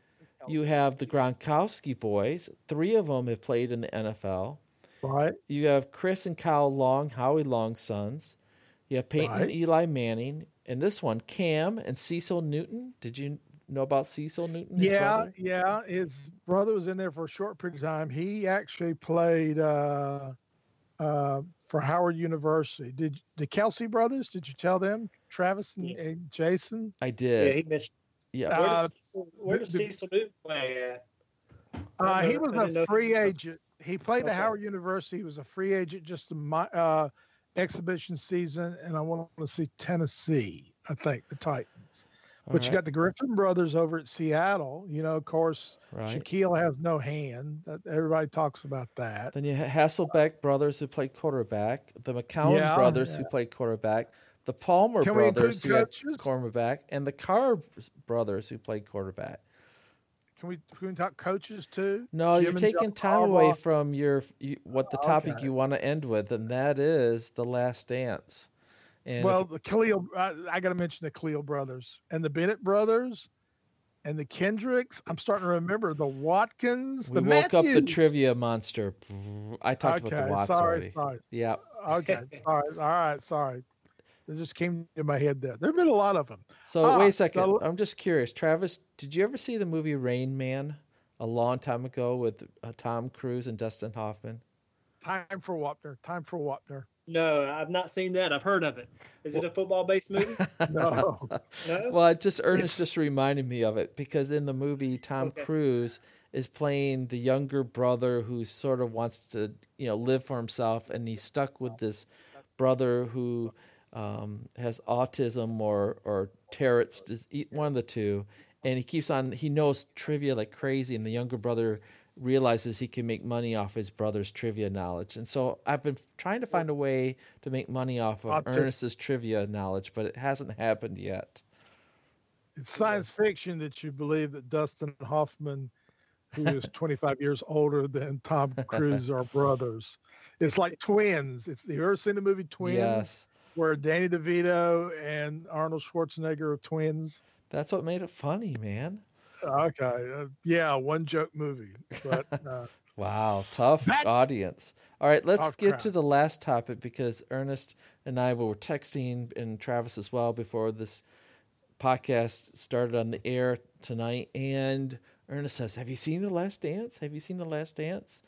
You have the Gronkowski boys. Three of them have played in the NFL. Right. You have Chris and Kyle Long, Howie Long's sons. You have Peyton and Eli Manning. And this one, Cam and Cecil Newton. Did you know about Cecil Newton? his yeah, brother? yeah. His brother was in there for a short period of time. He actually played uh, uh, for Howard University. Did the Kelce brothers? Did you tell them, Travis and, Yes. and Jason? I did. Yeah, he missed. Yeah. Where Uh, does Cecil, where does the- the- Cecil Newton play at? Uh, he was know- I didn't know a free was- agent. He played Okay. at Howard University. He was a free agent just a mi- uh, exhibition season, and I want to see Tennessee. I think the Titans. But you got the Griffin brothers over at Seattle. You know, of course, right. Shaquille has no hand. Everybody talks about that. Then you have Hasselbeck brothers who played quarterback, the McCown Yeah, brothers who played quarterback, the Palmer Can brothers who had quarterback, and the Carr brothers who played quarterback. Can we can we talk coaches too? No, Jim you're taking time away from your you, what the topic Okay. you want to end with, and that is the Last Dance. And if- Well, the Kalil, I, I got to mention the Kalil brothers and the Bennett brothers and the Kendricks. I'm starting to remember the Watkins, we the woke up the trivia monster. I talked okay, about the Watts sorry, already. sorry. Yeah. Okay, (laughs) all right, all right, sorry. It just came to my head there. There've been a lot of them. So Ah, wait a second. the- I'm just curious, Travis. Did you ever see the movie Rain Man a long time ago with uh, Tom Cruise and Dustin Hoffman? Time for Wapner. Time for Wapner. No, I've not seen that. I've heard of it. Is it a football-based movie? (laughs) (laughs) No. No. Well, it just Ernest just reminded me of it because in the movie Tom Okay. Cruise is playing the younger brother who sort of wants to you know live for himself, and he's stuck with this brother who um, has autism or or Tourette's, dis- one of the two, and he keeps on. He knows trivia like crazy, and the younger brother realizes he can make money off his brother's trivia knowledge. And so I've been trying to find a way to make money off of. Ernest's trivia knowledge, but it hasn't happened yet. It's science fiction that you believe that Dustin Hoffman, who is (laughs) 25 years older than Tom Cruise, are (laughs) brothers. It's like twins. It's you ever seen the movie Twins, Yes. where Danny DeVito and Arnold Schwarzenegger are twins? That's what made it funny, man. Okay, uh, yeah, one joke movie, but (laughs) uh, Wow, tough That- audience. All right, let's Oh, get crap. to the last topic because Ernest and I were texting and Travis as well before this podcast started on the air tonight. And Ernest says, Have you seen The Last Dance? Have you seen The Last Dance?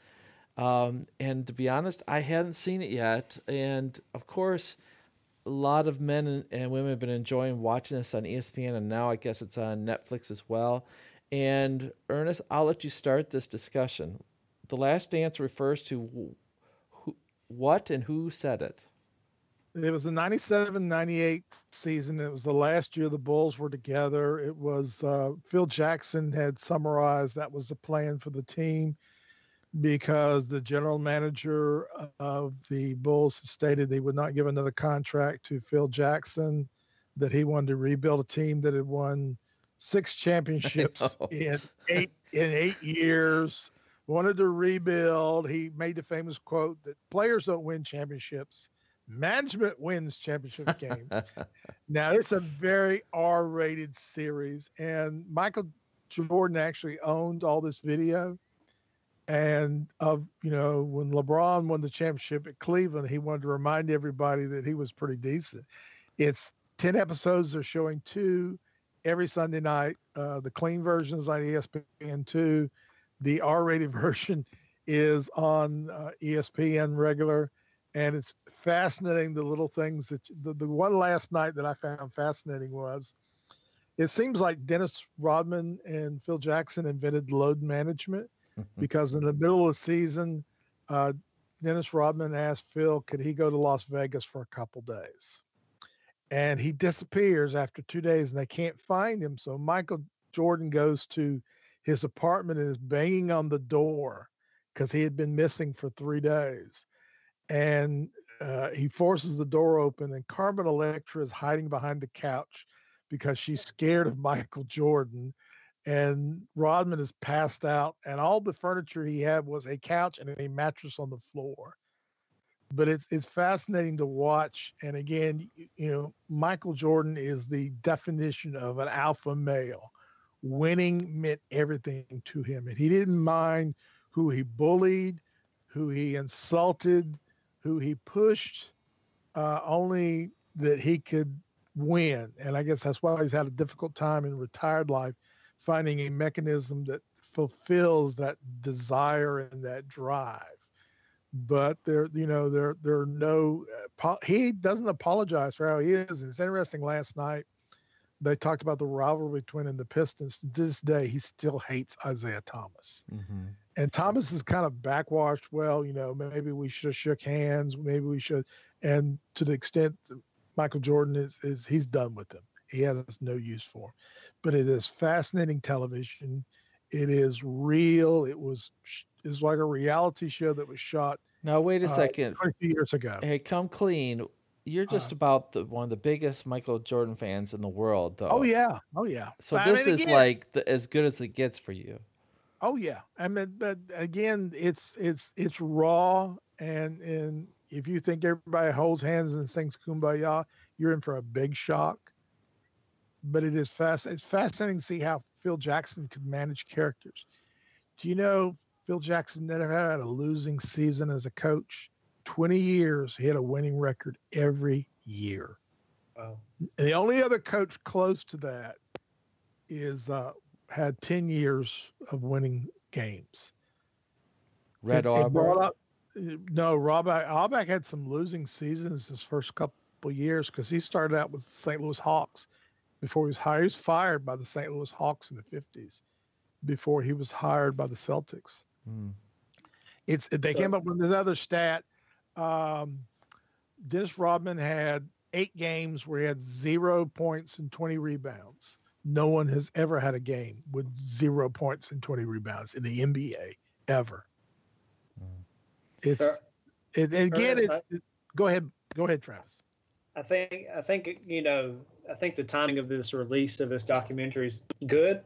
Um, and to be honest, I hadn't seen it yet. And of course, a lot of men and, women have been enjoying watching this on ESPN, and now I guess it's on Netflix as well. And Ernest, I'll let you start this discussion. The Last Dance refers to who, what and who said it. it was the 97 98 season. It was the last year the Bulls were together. It was uh, Phil Jackson had summarized that was the plan for the team because the general manager of the Bulls stated they would not give another contract to Phil Jackson, that he wanted to rebuild a team that had won six championships (laughs) in eight in eight years. Wanted to rebuild. He made the famous quote that players don't win championships, management wins championship (laughs) games. now it's a very R-rated series, and Michael Jordan actually owned all this video. And of you know when LeBron won the championship at Cleveland, he wanted to remind everybody that he was pretty decent. It's ten episodes. They're showing two every Sunday night. Uh, the clean version is on ESPN two. The R-rated (laughs) version is on uh, ESPN regular, and it's fascinating. The little things that you- the, the one last night that I found fascinating was, it seems like Dennis Rodman and Phil Jackson invented load management because in the middle of the season, uh, Dennis Rodman asked Phil, could he go to Las Vegas for a couple days? And he disappears after two days and they can't find him. So Michael Jordan goes to his apartment and is banging on the door because he had been missing for three days. And uh, he forces the door open, and Carmen Electra is hiding behind the couch because she's scared of Michael Jordan. And Rodman is passed out, and all the furniture he had was a couch and a mattress on the floor. But it's it's fascinating to watch. And again, you know, Michael Jordan is the definition of an alpha male. Winning meant everything to him, and he didn't mind who he bullied, who he insulted, who he pushed, uh, only that he could win. And I guess that's why he's had a difficult time in retired life, finding a mechanism that fulfills that desire and that drive. But there, you know, there there are no. Uh, he doesn't apologize for how he is. It's interesting. Last night, they talked about the rivalry between him and the Pistons. To this day, he still hates Isiah Thomas Mm-hmm. and Thomas is kind of backwashed. Well, you know, maybe we should have shook hands. Maybe we should. And to the extent Michael Jordan is, is he's done with him. He has no use for. But it is fascinating television. It is real. It was is like a reality show that was shot Now, wait a uh, second. 20 years ago. Hey, come clean. You're just Uh, about the, one of the biggest Michael Jordan fans in the world, though. Oh yeah, oh yeah. So I this mean, is again- like the, as good as it gets for you. Oh yeah, I mean, but again, it's it's it's raw, and and if you think everybody holds hands and sings "Kumbaya," you're in for a big shock. But it is fast. It's fascinating to see how Phil Jackson could manage characters. Do you know Phil Jackson never had a losing season as a coach? Twenty years, he had a winning record every year. Wow. And the only other coach close to that is uh, had 10 years of winning games. Red It- it Auerbach. no, Rob Auerbach had some losing seasons his first couple years because he started out with the St. Louis Hawks before he was hired. He was fired by the St. Louis Hawks in the 50s before he was hired by the Celtics. Mm. It's they So- came up with another stat. Um, Dennis Rodman had eight games where he had zero points and 20 rebounds. no one has ever had a game with zero points and 20 rebounds in the NBA ever. Mm. It's sure. it, again. It, it, go ahead, go ahead, Travis. I think I think you know I think the timing of this release of this documentary is good.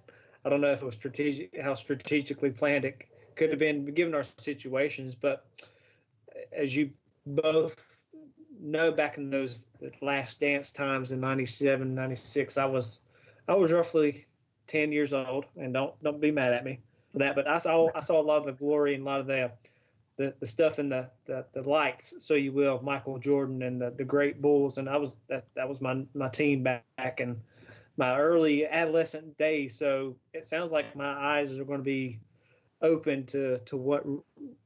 I don't know if it was strategic, how strategically planned it could have been given our situations, but as you both know, back in those last dance times in 97, 96, I was I was roughly 10 years old, and don't don't be mad at me for that. But I saw I saw a lot of the glory and a lot of the the, the stuff in the, the, the lights, so you will, Michael Jordan and the, the great Bulls, and I was that that was my my team back, in my early adolescent days. So it sounds like my eyes are going to be open to to what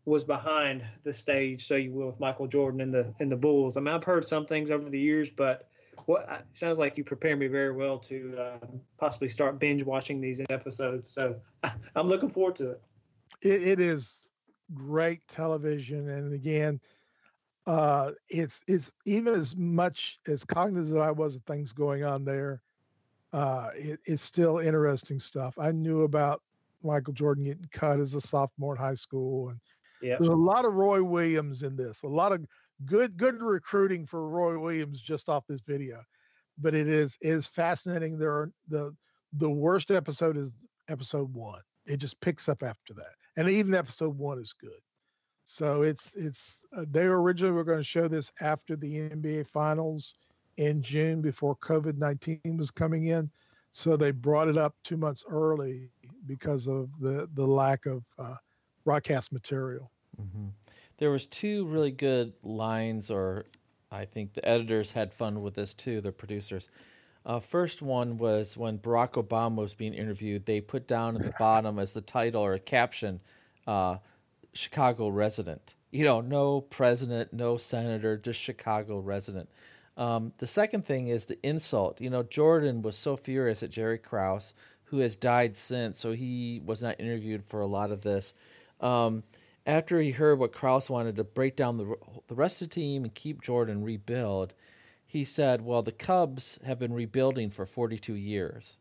was behind the stage, so you will, with Michael Jordan and the and the Bulls. I mean, I've heard some things over the years, but what sounds like you prepare me very well to uh, possibly start binge watching these episodes. So (laughs) I'm looking forward to it. it, it is great television, and again, uh, it's it's even as much as cognizant as I was of things going on there. Uh, it, it's still interesting stuff. I knew about Michael Jordan getting cut as a sophomore in high school, and yeah. there's a lot of Roy Williams in this. A lot of good good recruiting for Roy Williams just off this video. But it is it is fascinating. There are the the worst episode is episode one. It just picks up after that, and even episode one is good. So it's it's uh, they originally were going to show this after the NBA Finals in June before COVID nineteen was coming in, so they brought it up two months early because of the the lack of uh, broadcast material. Mm-hmm there was two really good lines, or I think the editors had fun with this too. The producers. Uh, first one was when Barack Obama was being interviewed. They put down at the bottom as the title or a caption, uh, "Chicago resident." You know, no president, no senator, just Chicago resident. Um, the second thing is the insult. You know, Jordan was so furious at Jerry Krause, who has died since, so he was not interviewed for a lot of this. Um, after he heard what Krause wanted to break down the, the rest of the team and keep Jordan rebuild, he said, Well, the Cubs have been rebuilding for 42 years.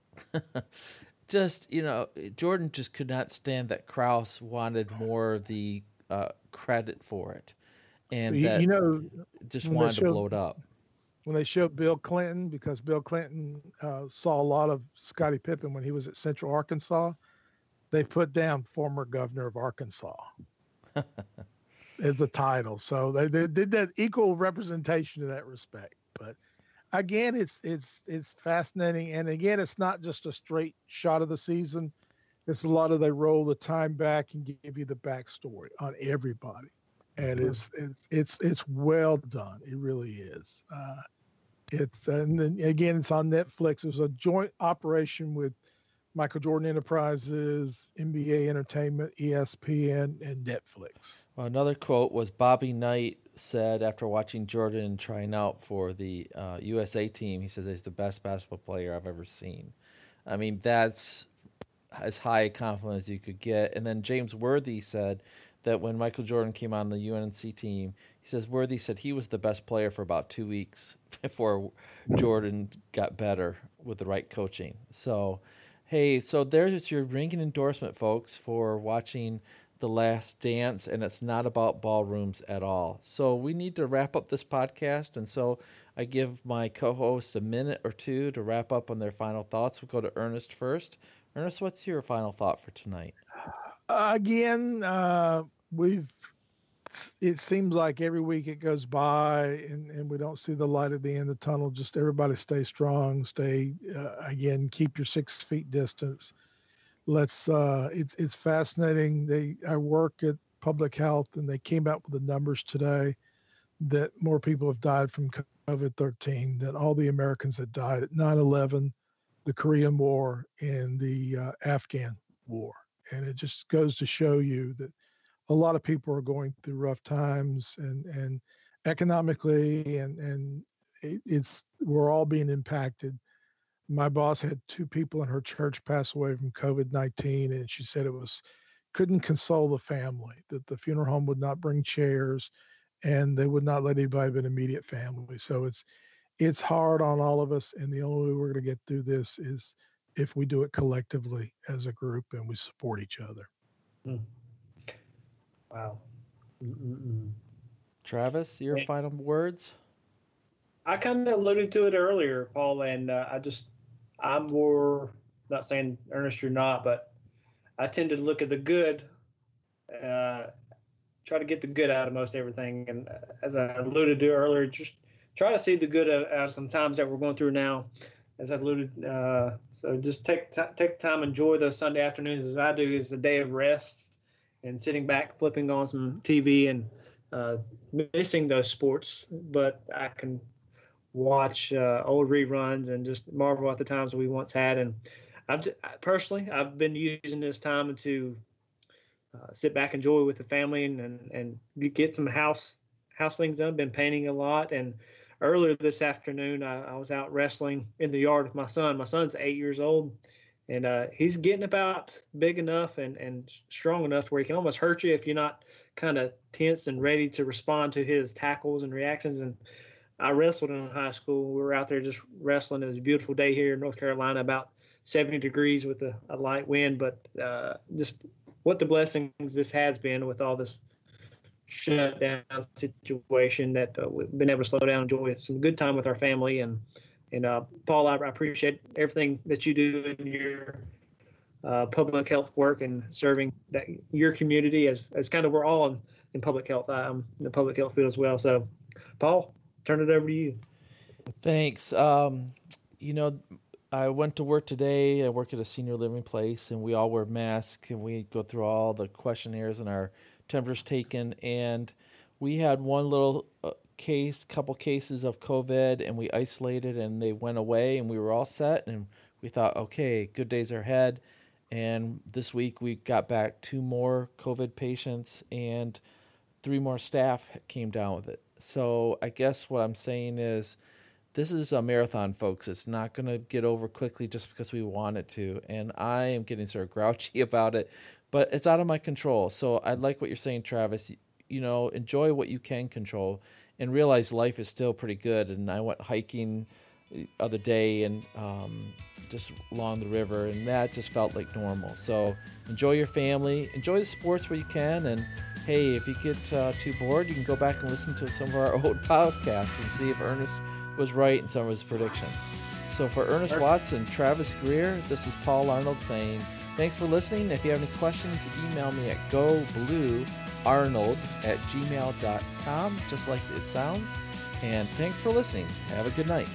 (laughs) just, you know, Jordan just could not stand that Krause wanted more of the uh, credit for it. And you, you know, just wanted showed, to blow it up. When they showed Bill Clinton, because Bill Clinton uh, saw a lot of Scottie Pippen when he was at Central Arkansas, they put down former governor of Arkansas (laughs) is the title. So they, they did that equal representation in that respect. But again, it's it's it's fascinating, and again, it's not just a straight shot of the season. It's a lot of they roll the time back and give you the backstory on everybody, and mm-hmm. it's it's it's it's well done. It really is. Uh, it's and then again, it's on Netflix. It's a joint operation with Michael Jordan Enterprises, NBA Entertainment, ESPN, and Netflix. Well, another quote was Bobby Knight said after watching Jordan trying out for the uh, USA team, he says he's the best basketball player I've ever seen. I mean, that's as high a compliment as you could get. And then James Worthy said that when Michael Jordan came on the UNC team, he says Worthy said he was the best player for about two weeks (laughs) before Jordan got better with the right coaching. So Hey, so there's your ringing endorsement, folks, for watching The Last Dance, and it's not about ballrooms at all. So we need to wrap up this podcast, and so I give my co host a minute or two to wrap up on their final thoughts. We'll go to Ernest first. Ernest, what's your final thought for tonight? Uh, again, uh, we've it seems like every week it goes by and, and we don't see the light at the end of the tunnel. Just everybody stay strong, stay uh, again, keep your six feet distance. Let's. Uh, it's it's fascinating. They I work at public health and they came out with the numbers today that more people have died from COVID 13 than all the Americans that died at 9 11, the Korean War, and the uh, Afghan War. And it just goes to show you that a lot of people are going through rough times and and economically and and it's we're all being impacted my boss had two people in her church pass away from covid-19 and she said it was couldn't console the family that the funeral home would not bring chairs and they would not let anybody but immediate family so it's it's hard on all of us and the only way we're going to get through this is if we do it collectively as a group and we support each other. Mm. Wow. Mm-mm-mm. Travis, your Yeah. final words? I kind of alluded to it earlier, Paul, and uh, I just, I'm more, not saying Ernest you're not, but I tend to look at the good, uh, try to get the good out of most everything. And uh, as I alluded to earlier, just try to see the good out out of some times that we're going through now, as I alluded. Uh, so just take t- take time, enjoy those Sunday afternoons as I do, is a day of rest and sitting back, flipping on some TV and uh, missing those sports, but I can watch uh, old reruns and just marvel at the times we once had. And I've personally, I've been using this time to uh, sit back, enjoy with the family, and and, and get some house house things done. Been painting a lot, and earlier this afternoon, I, I was out wrestling in the yard with my son. My son's eight years old. And uh, he's getting about big enough and, and strong enough where he can almost hurt you if you're not kind of tense and ready to respond to his tackles and reactions. And I wrestled in high school. We were out there just wrestling. It was a beautiful day here in North Carolina, about 70 degrees with a, a light wind. But uh, just what the blessings this has been with all this shutdown situation that uh, we've been able to slow down, enjoy some good time with our family. And, and uh, Paul, I, I appreciate everything that you do in your uh, public health work and serving that your community as, as kind of we're all in, in public health. I'm in the public health field as well. So, Paul, turn it over to you. Thanks. Um, you know, I went to work today. I work at a senior living place, and we all wear masks, and we go through all the questionnaires and our temperatures taken. And we had one little uh, case, couple cases of COVID, and we isolated, and they went away, and we were all set. And we thought, okay, good days are ahead. And this week we got back two more COVID patients, and three more staff came down with it. So I guess what I'm saying is this is a marathon, folks. It's not going to get over quickly just because we want it to. And I am getting sort of grouchy (laughs) about it, but it's out of my control. So I like what you're saying, Travis. You know, enjoy what you can control and realize life is still pretty good. And I went hiking the other day and um, just along the river, and that just felt like normal. So enjoy your family, enjoy the sports where you can, and hey, if you get uh, too bored, you can go back and listen to some of our (laughs) old podcasts and see if Ernest was right in some of his predictions. So for Ernest Watson, Travis Greer, this is Paul Arnold saying, thanks for listening. If you have any questions, email me at gobluearnold at gmail.com, just like it sounds. And thanks for listening. Have a good night.